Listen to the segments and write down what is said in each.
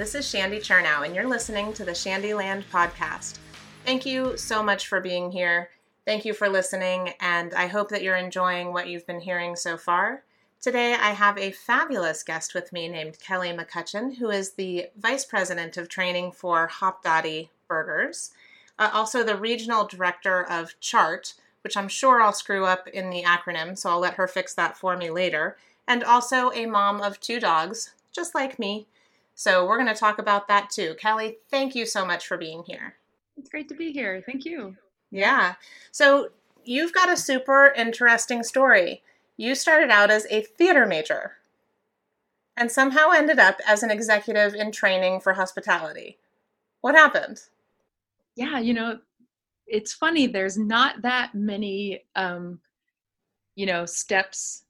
this is Shandy Chernow, and you're listening to the Shandyland podcast. Thank you so much for being here. Thank you for listening, and I hope that you're enjoying what you've been hearing so far. Today, I have a fabulous guest with me named Kelly McCutcheon, who is the Vice President of Training for Hopdoddy Burgers, uh, also the Regional Director of CHART, which I'm sure I'll screw up in the acronym, so I'll let her fix that for me later, and also a mom of two dogs, just like me. So we're going to talk about that too. Kelly, thank you so much for being here. It's great to be here. Thank you. Yeah. So you've got a super interesting story. You started out as a theater major and somehow ended up as an executive in training for hospitality. What happened? Yeah, you know, it's funny. There's not that many, um, you know, steps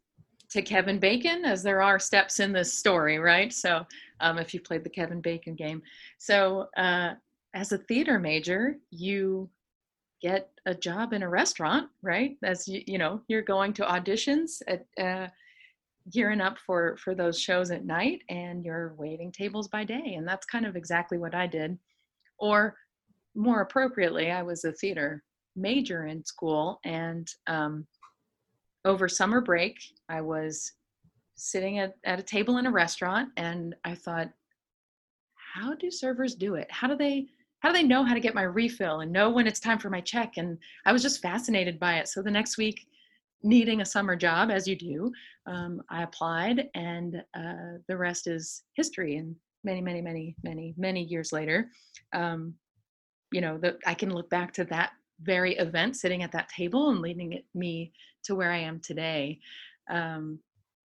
to Kevin Bacon as there are steps in this story, right? So, um, if you played the Kevin Bacon game, so uh, as a theater major, you get a job in a restaurant, right? As you, you know, you're going to auditions at. Uh, gearing up for for those shows at night and you're waiting tables by day and that's kind of exactly what i did or more appropriately i was a theater major in school and um, over summer break, I was sitting at, at a table in a restaurant and I thought, how do servers do it? How do they how do they know how to get my refill and know when it's time for my check? And I was just fascinated by it. So the next week, needing a summer job as you do, um, I applied, and uh, the rest is history. And many, many, many, many, many years later, um, you know, that I can look back to that very event sitting at that table and leading me to where I am today. Um,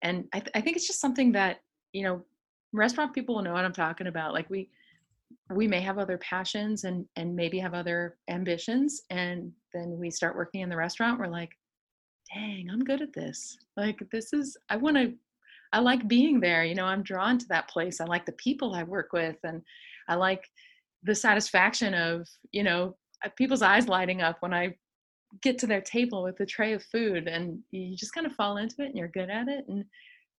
and I, th- I think it's just something that, you know, restaurant people will know what I'm talking about. Like we, we may have other passions and, and maybe have other ambitions. And then we start working in the restaurant. We're like, dang, I'm good at this. Like, this is, I want to, I like being there. You know, I'm drawn to that place. I like the people I work with and I like the satisfaction of, you know, uh, people's eyes lighting up when I get to their table with a tray of food and you just kind of fall into it and you're good at it and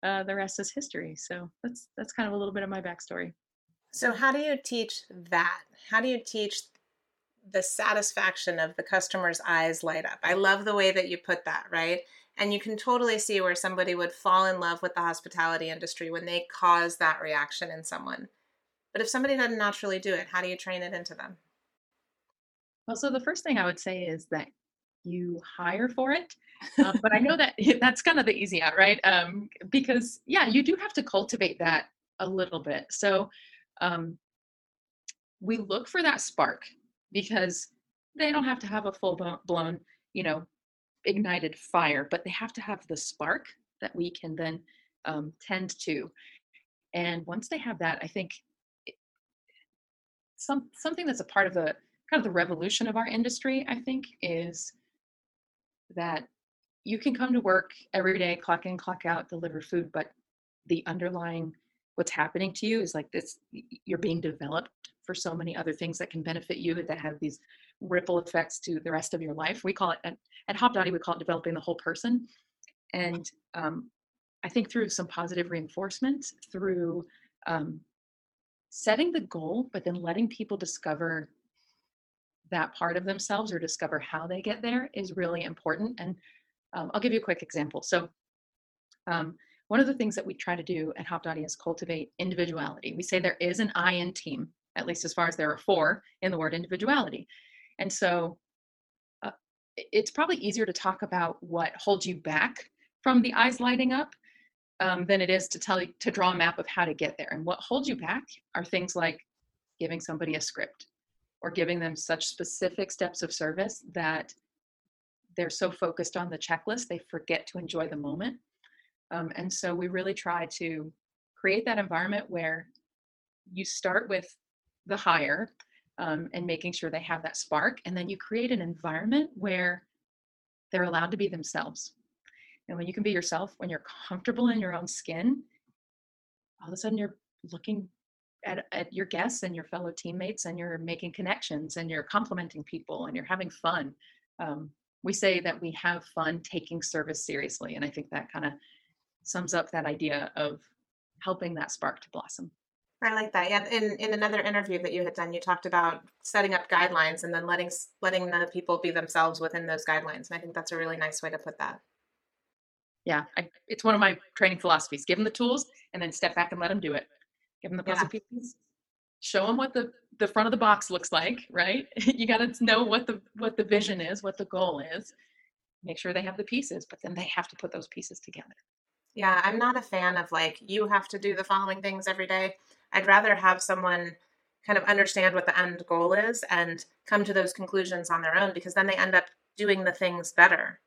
uh, the rest is history. So that's that's kind of a little bit of my backstory. So how do you teach that? How do you teach the satisfaction of the customer's eyes light up? I love the way that you put that right? And you can totally see where somebody would fall in love with the hospitality industry when they cause that reaction in someone. But if somebody doesn't naturally do it how do you train it into them? Well, so the first thing I would say is that you hire for it. Um, but I know that that's kind of the easy out, right? Um, because, yeah, you do have to cultivate that a little bit. So um, we look for that spark because they don't have to have a full blown, you know, ignited fire, but they have to have the spark that we can then um, tend to. And once they have that, I think some something that's a part of the kind of the revolution of our industry, I think, is that you can come to work every day, clock in, clock out, deliver food, but the underlying what's happening to you is like this you're being developed for so many other things that can benefit you that have these ripple effects to the rest of your life. We call it at, at Hopdoddy, we call it developing the whole person. And um, I think through some positive reinforcement, through um, setting the goal, but then letting people discover that part of themselves or discover how they get there is really important. And um, I'll give you a quick example. So, um, one of the things that we try to do at Hopdoddy is cultivate individuality. We say there is an I in team, at least as far as there are four in the word individuality. And so, uh, it's probably easier to talk about what holds you back from the eyes lighting up um, than it is to tell you to draw a map of how to get there. And what holds you back are things like giving somebody a script, or giving them such specific steps of service that they're so focused on the checklist they forget to enjoy the moment. Um, and so we really try to create that environment where you start with the hire um, and making sure they have that spark and then you create an environment where they're allowed to be themselves. And when you can be yourself when you're comfortable in your own skin all of a sudden you're looking at, at your guests and your fellow teammates and you're making connections and you're complimenting people and you're having fun um, we say that we have fun taking service seriously and i think that kind of sums up that idea of helping that spark to blossom I like that. Yeah, in in another interview that you had done, you talked about setting up guidelines and then letting letting the people be themselves within those guidelines. And I think that's a really nice way to put that. Yeah, I, it's one of my training philosophies. Give them the tools and then step back and let them do it. Give them the puzzle yeah. pieces. Show them what the the front of the box looks like. Right? you got to know what the what the vision is, what the goal is. Make sure they have the pieces, but then they have to put those pieces together. Yeah, I'm not a fan of like you have to do the following things every day. I'd rather have someone kind of understand what the end goal is and come to those conclusions on their own because then they end up doing the things better.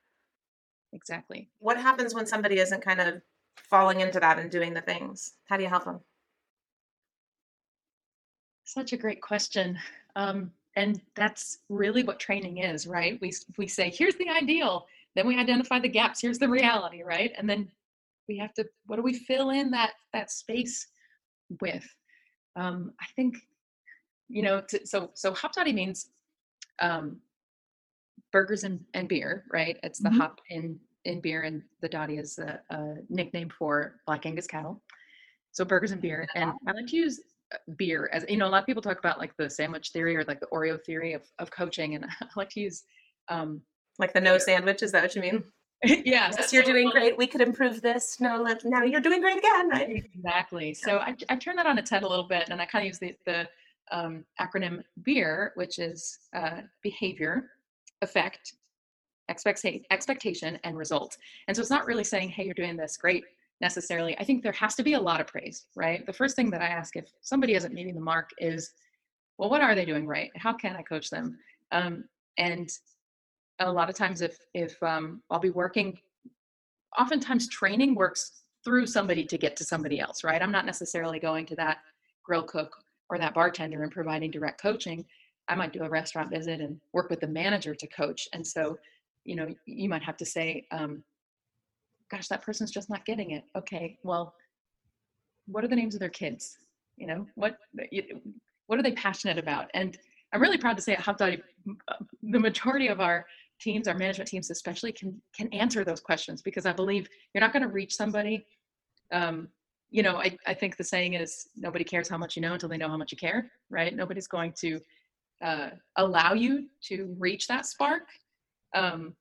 Exactly. What happens when somebody isn't kind of falling into that and doing the things? How do you help them? Such a great question. Um, and that's really what training is, right? We, we say, here's the ideal, then we identify the gaps, here's the reality, right? And then we have to, what do we fill in that, that space with? Um, I think, you know, to, so so Hopdoddy means um, burgers and, and beer, right? It's the mm-hmm. hop in in beer, and the doddy is a, a, nickname for Black Angus cattle. So burgers and beer, and I like to use uh, beer as you know. A lot of people talk about like the sandwich theory or like the Oreo theory of of coaching, and I like to use um, like the no beer. sandwich. Is that what you mean? yeah. Yes, you're doing great. We could improve this. No, now you're doing great again, right? Exactly. So I, I turn that on its head a little bit and I kind of use the, the um, acronym BEER, which is uh, behavior, effect, expectation, and result. And so it's not really saying, hey, you're doing this great necessarily. I think there has to be a lot of praise, right? The first thing that I ask if somebody isn't meeting the mark is, well, what are they doing right? How can I coach them? Um, and a lot of times if if um, i'll be working oftentimes training works through somebody to get to somebody else right i'm not necessarily going to that grill cook or that bartender and providing direct coaching i might do a restaurant visit and work with the manager to coach and so you know you might have to say um, gosh that person's just not getting it okay well what are the names of their kids you know what what are they passionate about and i'm really proud to say at uh, the majority of our teams, our management teams especially, can can answer those questions because I believe you're not going to reach somebody. Um, you know, I, I think the saying is nobody cares how much you know until they know how much you care, right? Nobody's going to uh, allow you to reach that spark um,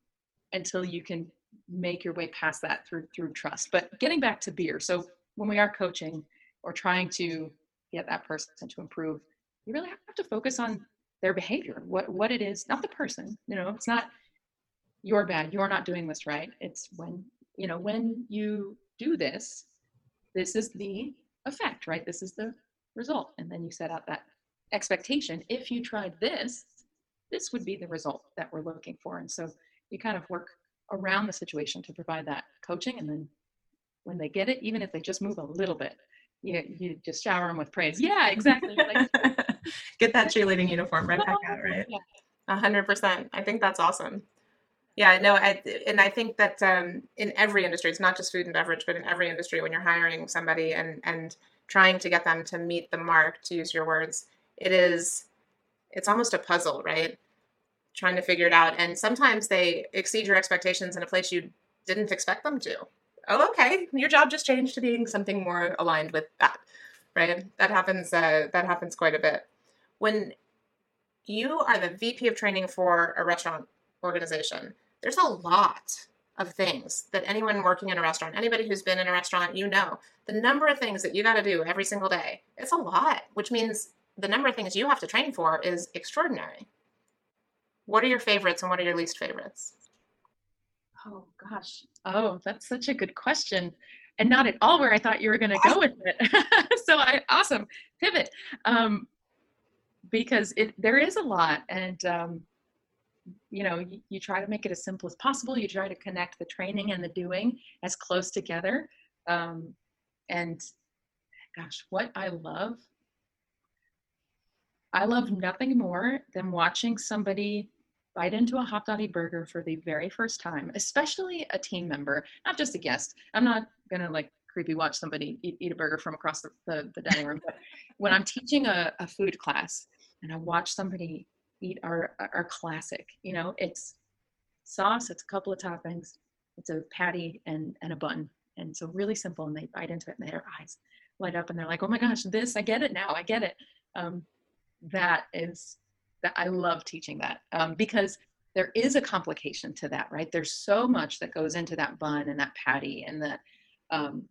until you can make your way past that through through trust. But getting back to beer, so when we are coaching or trying to get that person to improve, you really have to focus on their behavior, what what it is, not the person. You know, it's not you're bad you're not doing this right it's when you know when you do this this is the effect right this is the result and then you set out that expectation if you tried this this would be the result that we're looking for and so you kind of work around the situation to provide that coaching and then when they get it even if they just move a little bit you, you just shower them with praise. Yeah exactly. Like, get that cheerleading uniform right back out right? A hundred percent. I think that's awesome. Yeah, no, I, and I think that um, in every industry, it's not just food and beverage, but in every industry, when you're hiring somebody and and trying to get them to meet the mark, to use your words, it is, it's almost a puzzle, right? Trying to figure it out, and sometimes they exceed your expectations in a place you didn't expect them to. Oh, okay, your job just changed to being something more aligned with that, right? That happens. Uh, that happens quite a bit. When you are the VP of training for a restaurant organization there's a lot of things that anyone working in a restaurant, anybody who's been in a restaurant, you know, the number of things that you got to do every single day, it's a lot, which means the number of things you have to train for is extraordinary. What are your favorites and what are your least favorites? Oh, gosh. Oh, that's such a good question. And not at all where I thought you were going to go with it. so I, awesome. Pivot. Um, because it, there is a lot. And, um, you know you, you, try to make it as simple as possible you try to connect the training and the doing as close together um, and gosh what i love i love nothing more than watching somebody bite into a Hopdoddy burger for the very first time especially a team member not just a guest i'm not gonna like creepy watch somebody eat, eat a burger from across the, the, the dining room but when i'm teaching a, a food class and i watch somebody eat our our classic. You know, it's sauce, it's a couple of toppings, it's a patty and and a bun, and so really simple. And they bite into it, and their eyes light up and they're like, oh my gosh, this, I get it now, I get it. Um, that is, that I love teaching that um, because there is a complication to that, right? There's so much that goes into that bun and that patty and the um,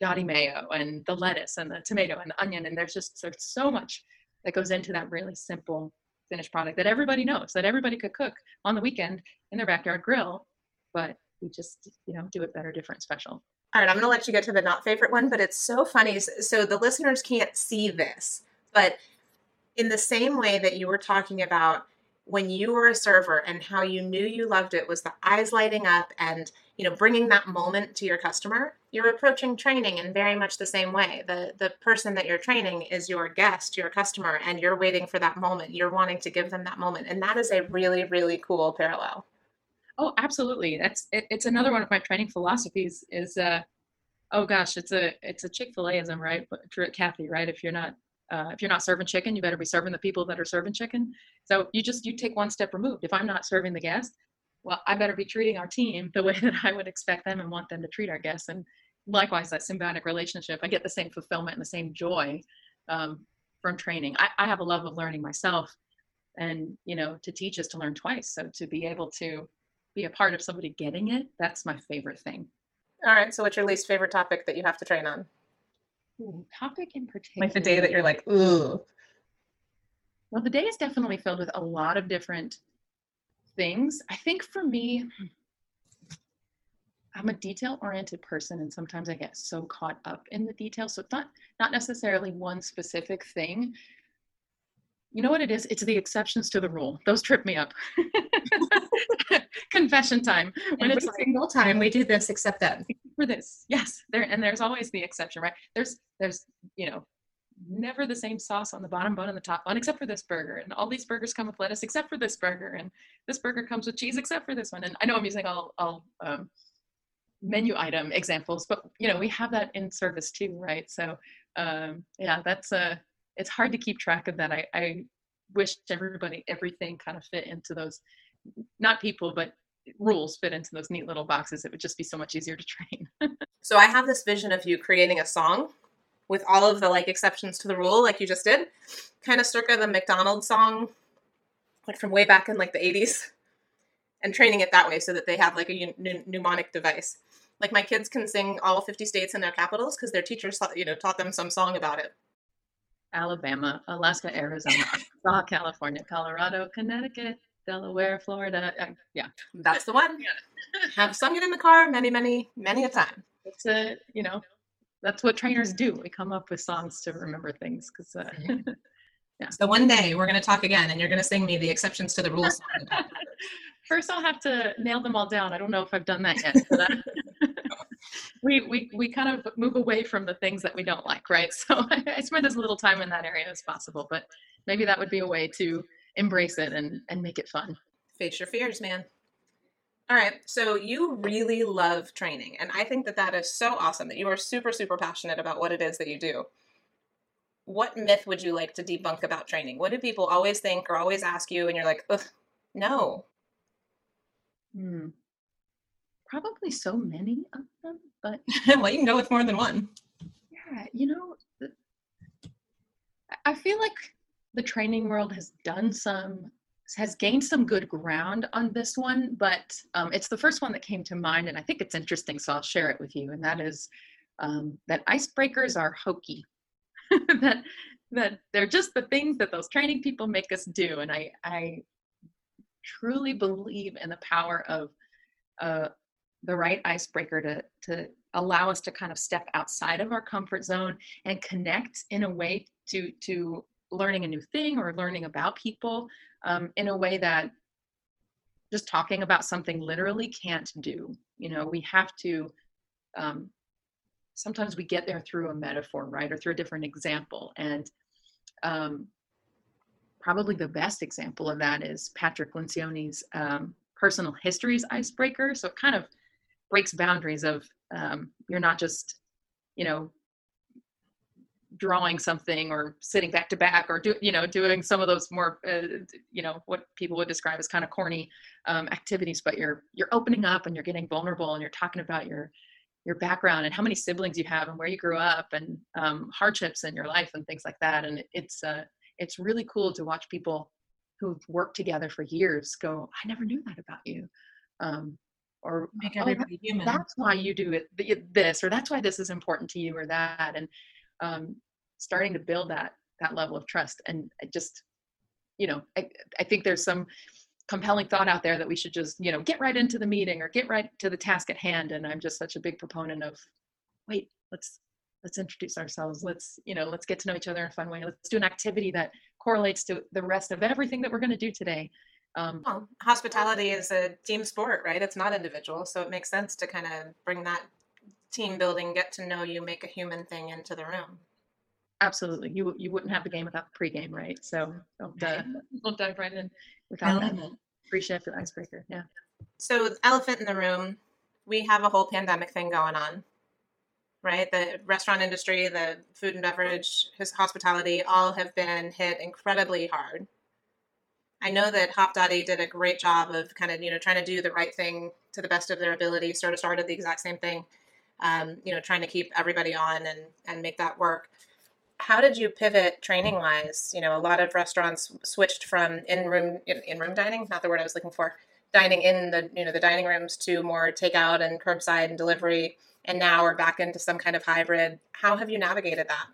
mayo and the lettuce and the tomato and the onion. And there's just there's so much that goes into that really simple finished product that everybody knows that everybody could cook on the weekend in their backyard grill, but we just you know do it better, different, special. All right, I'm going to let you get to the not favorite one, but it's so funny. So the listeners can't see this, but in the same way that you were talking about when you were a server and how you knew you loved it was the eyes lighting up and you know bringing that moment to your customer you're approaching training in very much the same way. The the person that you're training is your guest your customer and you're waiting for that moment. You're wanting to give them that moment. And that is a really really cool parallel. Oh absolutely. That's it, it's another one of my training philosophies is uh oh gosh it's a it's a chick-fil-aism right? Cathy right? If you're not uh, if you're not serving chicken, you better be serving the people that are serving chicken. So you just you take one step removed. If I'm not serving the guest, well, I better be treating our team the way that I would expect them and want them to treat our guests. And likewise, that symbiotic relationship, I get the same fulfillment and the same joy um, from training. I, I have a love of learning myself, and you know, to teach is to learn twice. So to be able to be a part of somebody getting it, that's my favorite thing. All right. So what's your least favorite topic that you have to train on? Topic in particular. Like the day that you're like, ooh. Well, the day is definitely filled with a lot of different things. I think for me, I'm a detail oriented person and sometimes I get so caught up in the details. So it's not not necessarily one specific thing. You know what it is? It's the exceptions to the rule. Those trip me up. Confession time. When Every it's like, single time we do this except that for this. Yes, there and there's always the exception, right? There's there's you know never the same sauce on the bottom bun and the top bun except for this burger. And all these burgers come with lettuce except for this burger. And this burger comes with cheese except for this one. And i know i'm using all, all um, menu item examples but you know we have that in service too right? So um, yeah that's a uh, it's hard to keep track of that. I, I wish everybody everything kind of fit into those not people but rules fit into those neat little boxes, it would just be so much easier to train. so I have this vision of you creating a song with all of the like exceptions to the rule, like you just did, kind of circa the McDonald's song, like from way back in like the 80s, and training it that way so that they have like a mnemonic device. Like my kids can sing all 50 states and their capitals because their teachers, you know, taught them some song about it. Alabama, Alaska, Arizona, Arkansas, California, Colorado, Connecticut, Delaware, Florida. Uh, yeah, that's the one. Have sung it in the car many, many, many a time. It's a, you know, that's what trainers do. We come up with songs to remember things because. Uh, yeah. So one day we're going to talk again, and you're going to sing me the exceptions to the rules. First, I'll have to nail them all down. I don't know if I've done that yet. But we, we we kind of move away from the things that we don't like, right? So I spend as little time in that area as possible. But maybe that would be a way to embrace it and and make it fun. Face your fears, man. All right, so you really love training, and I think that that is so awesome that you are super super passionate about what it is that you do. What myth would you like to debunk about training? What do people always think or always ask you, and you're like, Ugh, no? Hmm. Probably so many of them, but well, you can go with more than one. Yeah, you know, I feel like the training world has done some has gained some good ground on this one, but um, it's the first one that came to mind, and I think it's interesting, so I'll share it with you. And that is um, that icebreakers are hokey. that that they're just the things that those training people make us do, and I I truly believe in the power of uh, the right icebreaker to to allow us to kind of step outside of our comfort zone and connect in a way to to learning a new thing or learning about people um, in a way that just talking about something literally can't do. You know, we have to, um, sometimes we get there through a metaphor, right? Or through a different example. And um, probably the best example of that is Patrick Lencioni's um, personal histories icebreaker. So it kind of breaks boundaries of um, you're not just, you know, drawing something or sitting back to back or do you know doing some of those more uh, you know what people would describe as kind of corny um, activities but you're you're opening up and you're getting vulnerable and you're talking about your your background and how many siblings you have and where you grew up and um, hardships in your life and things like that. And it's uh, it's really cool to watch people who've worked together for years go, I never knew that about you. Um, or make everybody oh, human. That's why you do it this, or that's why this is important to you, or that, and um, starting to build that that level of trust. And just, you know, I, I think there's some compelling thought out there that we should just, you know, get right into the meeting or get right to the task at hand. And I'm just such a big proponent of, wait, let's let's introduce ourselves. Let's, you know, let's get to know each other in a fun way. Let's do an activity that correlates to the rest of everything that we're going to do today. Um, well, hospitality is a team sport, right? It's not individual, so it makes sense to kind of bring that team building, get to know you, make a human thing into the room. Absolutely, you you wouldn't have the game without the pregame, right? So don't, uh, don't dive right in without that. Appreciate the icebreaker, yeah. So, elephant in the room, we have a whole pandemic thing going on, right? The restaurant industry, the food and beverage, hospitality, all have been hit incredibly hard I know that Hopdoddy did a great job of kind of, you know, trying to do the right thing to the best of their ability, sort of started the exact same thing, um, you know, trying to keep everybody on and, and make that work. How did you pivot training wise? You know, a lot of restaurants switched from in room in room dining, not the word I was looking for, dining in the you know the dining rooms to more takeout and curbside and delivery, and now we're back into some kind of hybrid. How have you navigated that?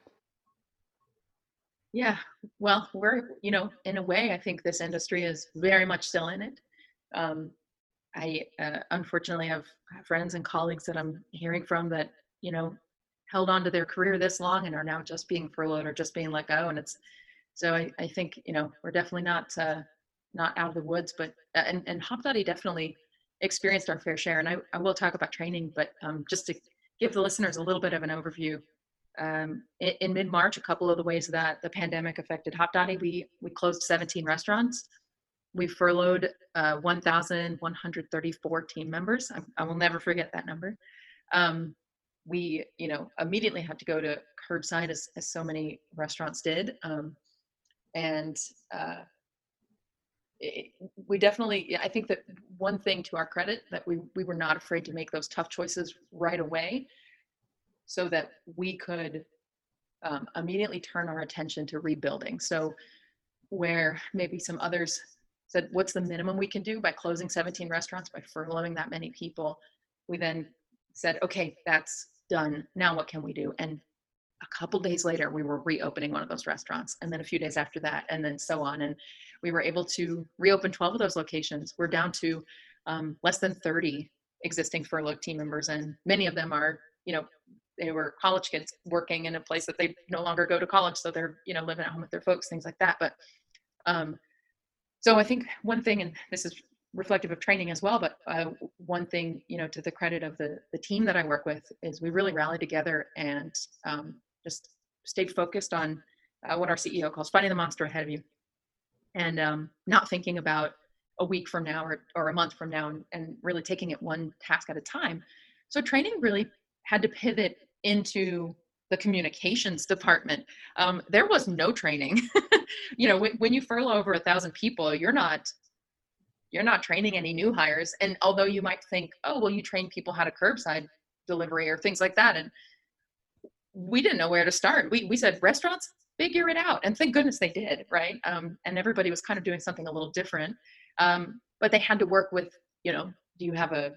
Yeah, well, we're, you know, in a way, I think this industry is very much still in it. Um, I uh, unfortunately have friends and colleagues that I'm hearing from that, you know, held on to their career this long and are now just being furloughed or just being let go. And it's, so I, I think, you know, we're definitely not, uh, not out of the woods, but, uh, and, and Hopdoddy definitely experienced our fair share. And I, I will talk about training, but um, just to give the listeners a little bit of an overview, um, in, in mid-March, a couple of the ways that the pandemic affected Hopdoddy, we we closed 17 restaurants. We furloughed uh, 1,134 team members. I, I, will never forget that number. Um, we, you know, immediately had to go to curbside as, as so many restaurants did, um, and uh, it, we definitely. I think that one thing to our credit that we we were not afraid to make those tough choices right away so that we could um, immediately turn our attention to rebuilding. So, where maybe some others said, What's the minimum we can do by closing 17 restaurants, by furloughing that many people? We then said, Okay, that's done. Now, what can we do? And a couple days later, we were reopening one of those restaurants. And then a few days after that, and then so on. And we were able to reopen 12 of those locations. We're down to um, less than 30 existing furloughed team members, and many of them are, you know, they were college kids working in a place that they no longer go to college so they're you know living at home with their folks things like that but um so i think one thing and this is reflective of training as well but uh, one thing you know to the credit of the the team that i work with is we really rallied together and um, just stayed focused on uh, what our ceo calls fighting the monster ahead of you. And um, not thinking about a week from now or, or a month from now and, and really taking it one task at a time. So training really had to pivot into the communications department um, there was no training. You know when, when you furlough over a thousand people you're not you're not training any new hires. And although you might think oh well you train people how to curbside delivery or things like that and we didn't know where to start. We, we said restaurants figure it out. And thank goodness they did right? Um, and everybody was kind of doing something a little different. Um, but they had to work with you know do you have a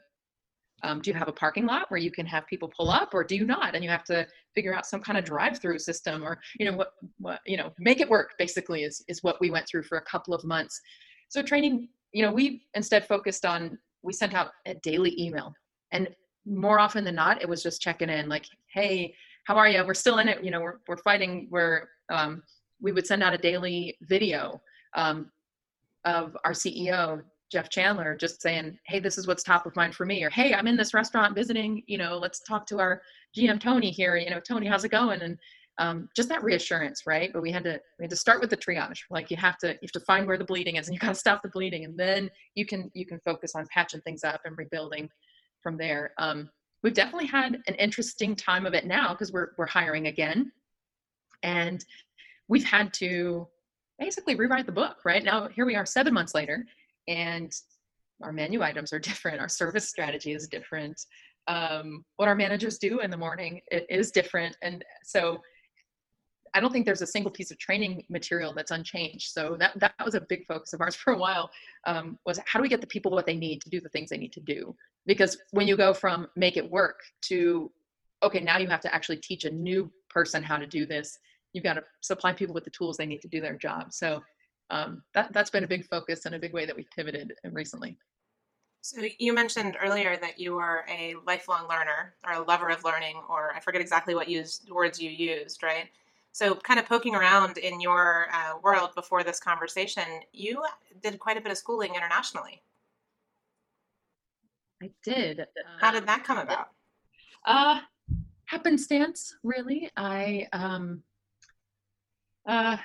um, do you have a parking lot where you can have people pull up or do you not? And you have to figure out some kind of drive through system or you know what, what you know make it work basically is is what we went through for a couple of months. So training you know we instead focused on we sent out a daily email. And more often than not it was just checking in like hey how are you we're still in it. You know we're, we're fighting we're um, we would send out a daily video um, of our ceo Jeff Chandler just saying, "Hey, this is what's top of mind for me," or "Hey, I'm in this restaurant visiting. You know, let's talk to our GM Tony here. You know, Tony, how's it going?" And um, just that reassurance, right? But we had to we had to start with the triage. Like you have to you have to find where the bleeding is, and you got to stop the bleeding, and then you can you can focus on patching things up and rebuilding from there. Um, we've definitely had an interesting time of it now because we're we're hiring again, and we've had to basically rewrite the book. Right now, here we are, seven months later, and our menu items are different our service strategy is different. Um, what our managers do in the morning is different and so i don't think there's a single piece of training material that's unchanged. So that, that was a big focus of ours for a while um, was how do we get the people what they need to do the things they need to do? Because when you go from make it work to okay now you have to actually teach a new person how to do this you've got to supply people with the tools they need to do their job. So um, that, that's been a big focus and a big way that we've pivoted recently so you mentioned earlier that you are a lifelong learner or a lover of learning, or I forget exactly what used, words you used, right? So, kind of poking around in your uh, world before this conversation, you did quite a bit of schooling internationally. I did. How did that come about? Uh, happenstance, really. I, um, uh,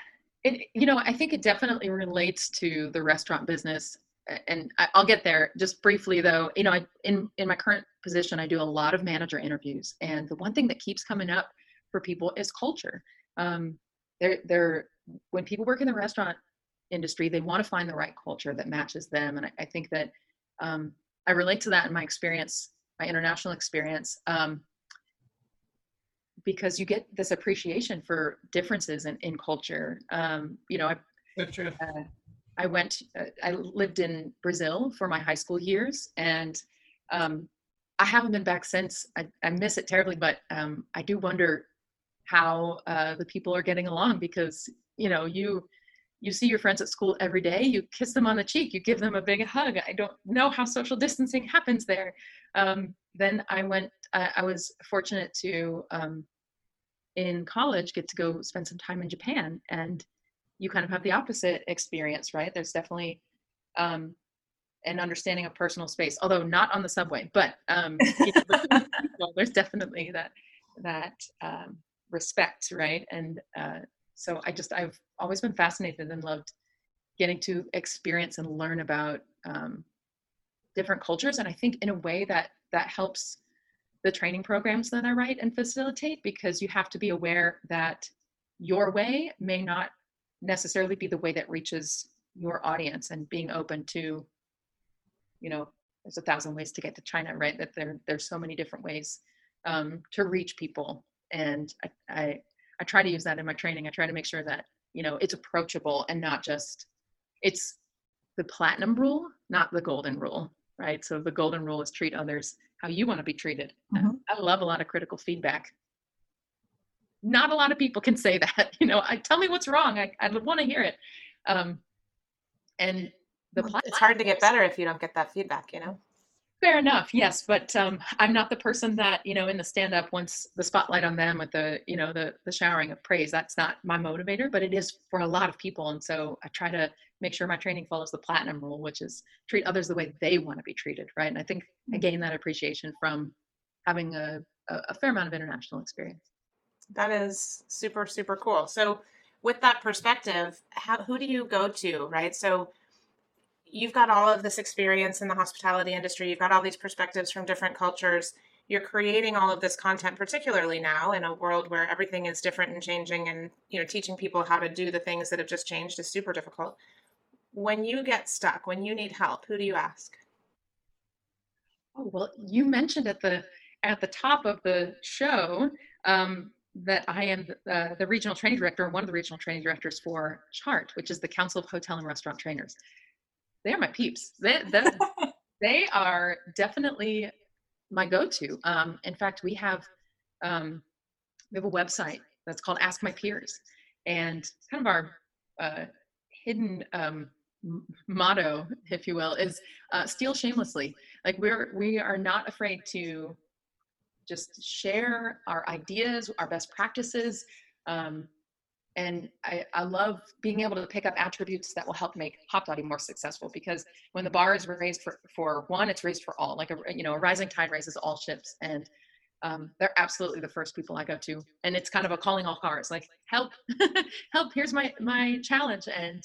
it, you know, I think it definitely relates to the restaurant business and I'll get there just briefly though. You know, I, in in my current position, I do a lot of manager interviews, and the one thing that keeps coming up for people is culture. Um, they're they're when people work in the restaurant industry, they want to find the right culture that matches them, and I, I think that um, I relate to that in my experience, my international experience. Um, because you get this appreciation for differences in, in culture. Um, you know, I, Uh, I went, uh, I lived in Brazil for my high school years, and um, I haven't been back since. I, I miss it terribly, but um, I do wonder how uh, the people are getting along because you know you you see your friends at school every day you kiss them on the cheek you give them a big hug i don't know how social distancing happens there um, then i went uh, i was fortunate to um, in college get to go spend some time in japan and you kind of have the opposite experience, right? There's definitely um, an understanding of personal space, although not on the subway, but um, you know, there's definitely that that um, respect, right? And uh, so I just I've always been fascinated and loved getting to experience and learn about um, different cultures, and I think in a way that that helps the training programs that I write and facilitate because you have to be aware that your way may not necessarily be the way that reaches your audience and being open to you know there's a thousand ways to get to china right? That there there's so many different ways um, to reach people. And I, I i try to use that in my training. I try to make sure that you know it's approachable and not just it's the platinum rule not the golden rule right? So the golden rule is treat others how you want to be treated. Mm-hmm. i love a lot of critical feedback. Not a lot of people can say that you know i tell me what's wrong i, I want to hear it. Um, and the it's hard to get better if you don't get that feedback you know fair enough yes but um, i'm not the person that you know in the stand up wants the spotlight on them with the you know the the showering of praise. That's not my motivator but it is for a lot of people and so i try to make sure my training follows the platinum rule which is treat others the way they want to be treated right? And i think i mm. gain that appreciation from having a, a fair amount of international experience. That is super super cool. So with that perspective how, who do you go to right? So you've got all of this experience in the hospitality industry you've got all these perspectives from different cultures you're creating all of this content particularly now in a world where everything is different and changing and you know teaching people how to do the things that have just changed is super difficult when you get stuck when you need help who do you ask oh well you mentioned at the at the top of the show um, that I am uh, the regional training director, one of the regional training directors for CHART, which is the Council of Hotel and Restaurant Trainers. They are my peeps. They, they, they are definitely my go-to. Um, in fact, we have um, we have a website that's called Ask My Peers, and kind of our uh, hidden um, motto, if you will, is uh, steal shamelessly. Like we're we are not afraid to just share our ideas, our best practices. Um, and I, I, love being able to pick up attributes that will help make Hopdoddy more successful because when the bar is raised for, for one, it's raised for all. Like a you know a rising tide raises all ships, and um, they're absolutely the first people I go to. And it's kind of a calling all cars, like help, help. Here's my my challenge, and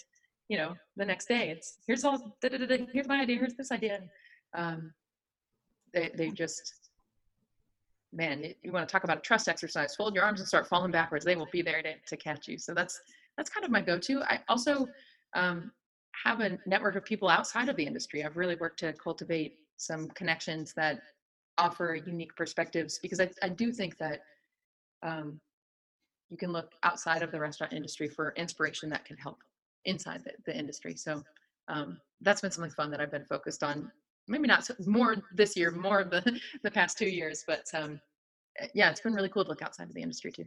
you know the next day it's here's all here's my idea, here's this idea. Um, they they just man, you want to talk about a trust exercise, fold your arms and start falling backwards. They will be there to, to catch you. So that's, that's kind of my go-to. I also um, have a network of people outside of the industry. I've really worked to cultivate some connections that offer unique perspectives because I, I do think that um, you can look outside of the restaurant industry for inspiration that can help inside the, the industry. So um, that's been something fun that I've been focused on. Maybe not so, more this year, more of the the past two years, but um, eh, yeah, it's been really cool to look outside of the industry too.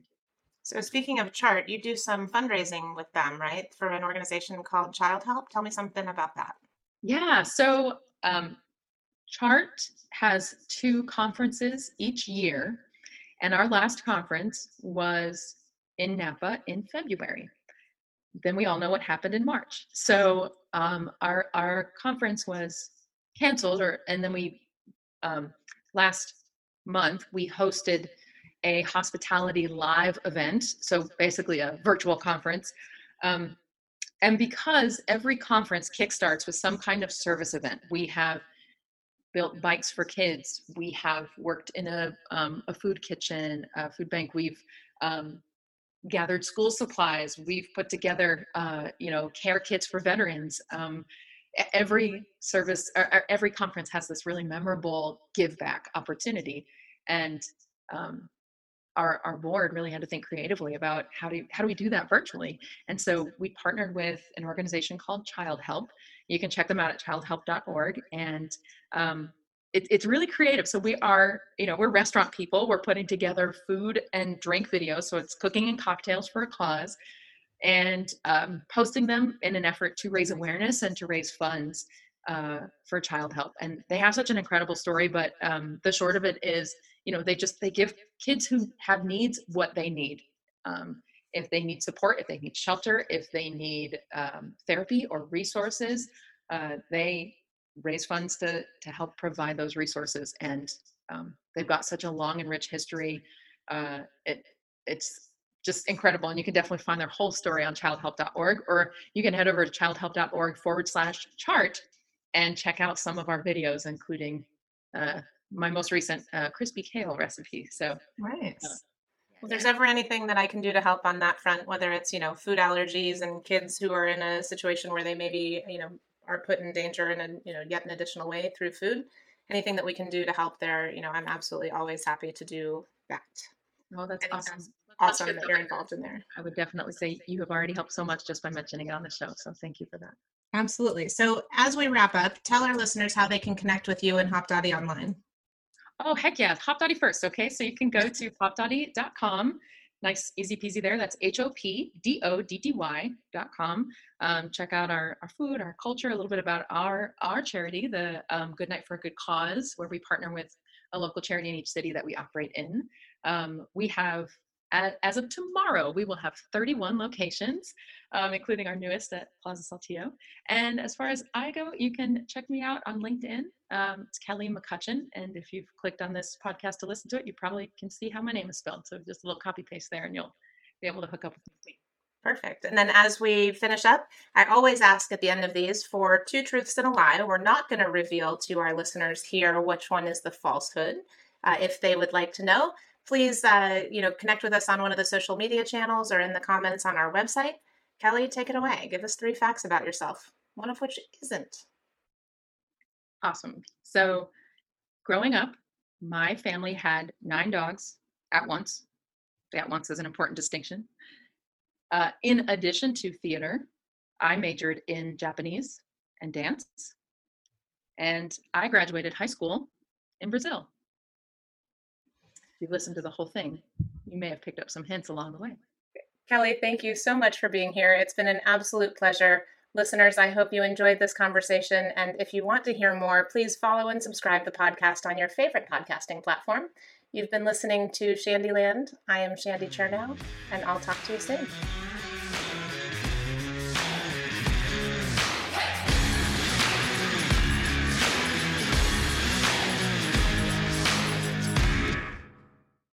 So speaking of Chart, you do some fundraising with them, right? For an organization called Child Help. Tell me something about that. Yeah. So um, Chart has two conferences each year, and our last conference was in Napa in February. Then we all know what happened in March. So um, our our conference was canceled, or and then we um, last month we hosted a hospitality live event. So basically a virtual conference. Um, and because every conference kickstarts with some kind of service event, we have built bikes for kids. We have worked in a, um, a food kitchen, a food bank. We've um, gathered school supplies. We've put together, uh, you know, care kits for veterans. Every service, or, every conference has this really memorable give back opportunity, and um, our, our board really had to think creatively about how do how do we do that virtually. And so we partnered with an organization called Child Help. You can check them out at childhelp.org, and um, it, it's really creative. So we are, you know, we're restaurant people. We're putting together food and drink videos. So it's cooking and cocktails for a cause, and um, posting them in an effort to raise awareness and to raise funds uh, for child help. And they have such an incredible story. But um, the short of it is, you know, they just they give kids who have needs what they need. Um, if they need support, if they need shelter, if they need um, therapy or resources, uh, they raise funds to to help provide those resources and um, they've got such a long and rich history uh, it it's just incredible and you can definitely find their whole story on childhelp.org or you can head over to childhelp.org forward slash chart and check out some of our videos including uh, my most recent uh, crispy kale recipe so nice. Uh, if there's ever anything that I can do to help on that front, whether it's you know food allergies and kids who are in a situation where they maybe you know are put in danger in a you know yet an additional way through food anything that we can do to help there you know i'm absolutely always happy to do that. Oh that's awesome awesome that you're involved in there. I would definitely say you have already helped so much just by mentioning it on the show so thank you for that. Absolutely. So as we wrap up tell our listeners how they can connect with you and hopdoddy online. Oh heck yeah. Hopdoddy first okay? So you can go to hopdoddy.com nice, easy peasy there. That's H O P D O D D Y dot com. Um, check out our, our food, our culture, a little bit about our our charity, the um, Good Night for a Good Cause, where we partner with a local charity in each city that we operate in. Um, we have as of tomorrow, we will have 31 locations, um, including our newest at Plaza Saltillo. And as far as I go, you can check me out on LinkedIn. Um, it's Kelly McCutcheon. And if you've clicked on this podcast to listen to it, you probably can see how my name is spelled. So just a little copy paste there, and you'll be able to hook up with me. Perfect. And then as we finish up, I always ask at the end of these for two truths and a lie. We're not going to reveal to our listeners here which one is the falsehood. Uh, if they would like to know, please uh, you know connect with us on one of the social media channels or in the comments on our website. Kelly take it away. Give us three facts about yourself one of which isn't. Awesome. So growing up my family had nine dogs at once. At once is an important distinction. Uh, in addition to theater i majored in japanese and dance and i graduated high school in brazil you've listened to the whole thing, you may have picked up some hints along the way. Kelly, thank you so much for being here. It's been an absolute pleasure. Listeners, I hope you enjoyed this conversation. And if you want to hear more, please follow and subscribe the podcast on your favorite podcasting platform. You've been listening to Shandyland. I am Shandy Chernow, and I'll talk to you soon.